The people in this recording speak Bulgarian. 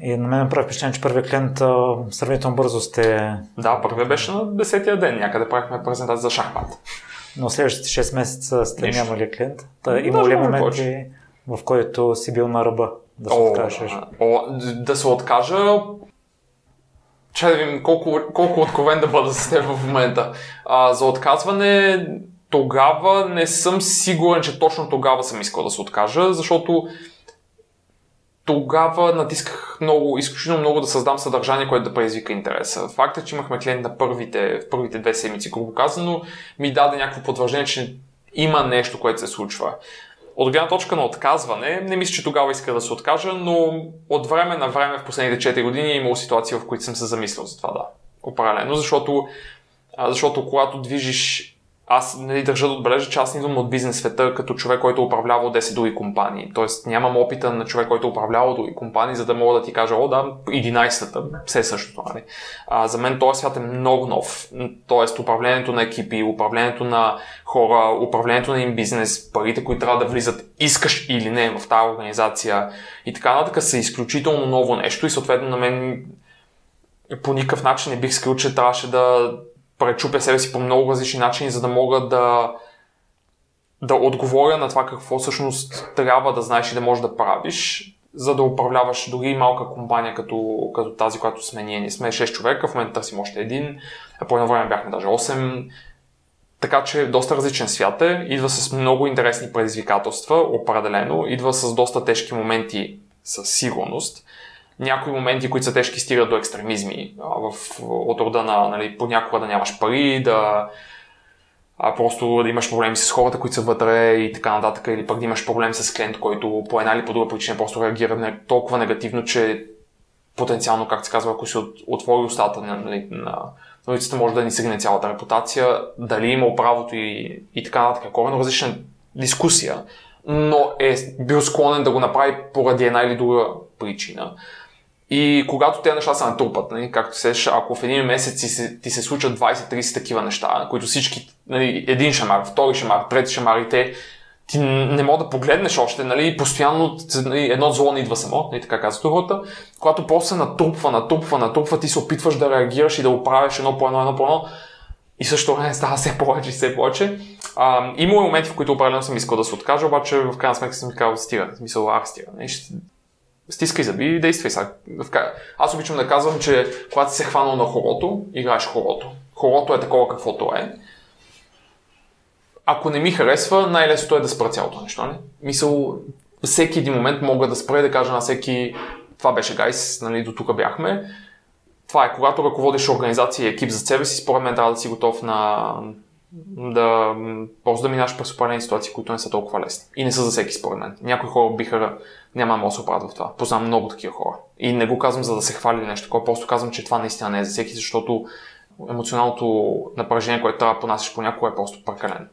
И на мен прави впечатление, че първият клиент а, сравнително бързо сте... Да, първият беше на 10-я ден, някъде правихме презентация за шахмат. Но следващите 6 месеца сте Нищо. нямали клиент. Та, има ли моменти, в който си бил на ръба да се О, откажеш? О, да се откажа. Че да видим колко, колко откровен да бъда с теб в момента. А, за отказване тогава не съм сигурен, че точно тогава съм искал да се откажа, защото тогава натисках много, изключително много да създам съдържание, което да предизвика интереса. Факта, че имахме клиент на първите, в първите две седмици, грубо казано, ми даде някакво потвърждение, че има нещо, което се случва. От гледна точка на отказване, не мисля, че тогава иска да се откажа, но от време на време в последните 4 години е имало ситуации, в които съм се замислил за това, да. Определено, защото, защото когато движиш аз нали, държа да отбележа, че аз не идвам от бизнес света като човек, който управлявал 10 други компании. Тоест нямам опита на човек, който управлявал други компании, за да мога да ти кажа, о да, 11-та, все същото. Нали? А, за мен този свят е много нов. Тоест управлението на екипи, управлението на хора, управлението на им бизнес, парите, които трябва да влизат, искаш или не в тази организация и така нататък са изключително ново нещо и съответно на мен по никакъв начин не бих скрил, че трябваше да пречупя себе си по много различни начини, за да мога да, да отговоря на това какво всъщност трябва да знаеш и да можеш да правиш, за да управляваш дори малка компания като, като тази, която сме ние. Ние сме 6 човека, в момента търсим още един, а по едно време бяхме даже 8. Така че доста различен свят е, идва с много интересни предизвикателства, определено, идва с доста тежки моменти със сигурност някои моменти, които са тежки, стигат до екстремизми. В, от рода на нали, понякога да нямаш пари, да а, просто да имаш проблеми с хората, които са вътре и така нататък, или пък да имаш проблем с клиент, който по една или по друга причина просто реагира толкова негативно, че потенциално, как се казва, ако от, отвори устата нали, на, на улицата, може да ни сегне цялата репутация, дали има правото и, и така нататък. Коренно различна дискусия, но е бил склонен да го направи поради една или друга причина. И когато тези неща се натрупат, нали, както се ако в един месец ти се, ти се случат 20-30 такива неща, които всички, нали, един шамар, втори шамар, трети шамар и те, ти не мога да погледнеш още, нали, постоянно нали, едно зло не идва само, нали, така казват хората, когато после се натрупва, натрупва, натрупва, ти се опитваш да реагираш и да оправиш едно по едно, едно по едно, и също време става все повече и все повече. А, имало моменти, в които определено съм искал да се откажа, обаче в крайна сметка съм казал, стига, в смисъл, ах, стига. Не, ще, стискай зъби и действай сега. Аз обичам да казвам, че когато си се хванал на хорото, играеш хорото. Хорото е такова каквото е. Ако не ми харесва, най-лесното е да спра цялото нещо. Не? Мисъл, всеки един момент мога да спра и да кажа на всеки това беше гайс, нали, до тук бяхме. Това е, когато ръководиш организация и екип за себе си, според мен трябва да си готов на да просто да минаш през определени ситуации, които не са толкова лесни. И не са за всеки, според мен. Някои хора биха, няма да се оправят в това. Познавам много такива хора. И не го казвам за да се хвали нещо такова, просто казвам, че това наистина не е за всеки, защото емоционалното напрежение, което трябва да понасяш понякога е просто прекалено.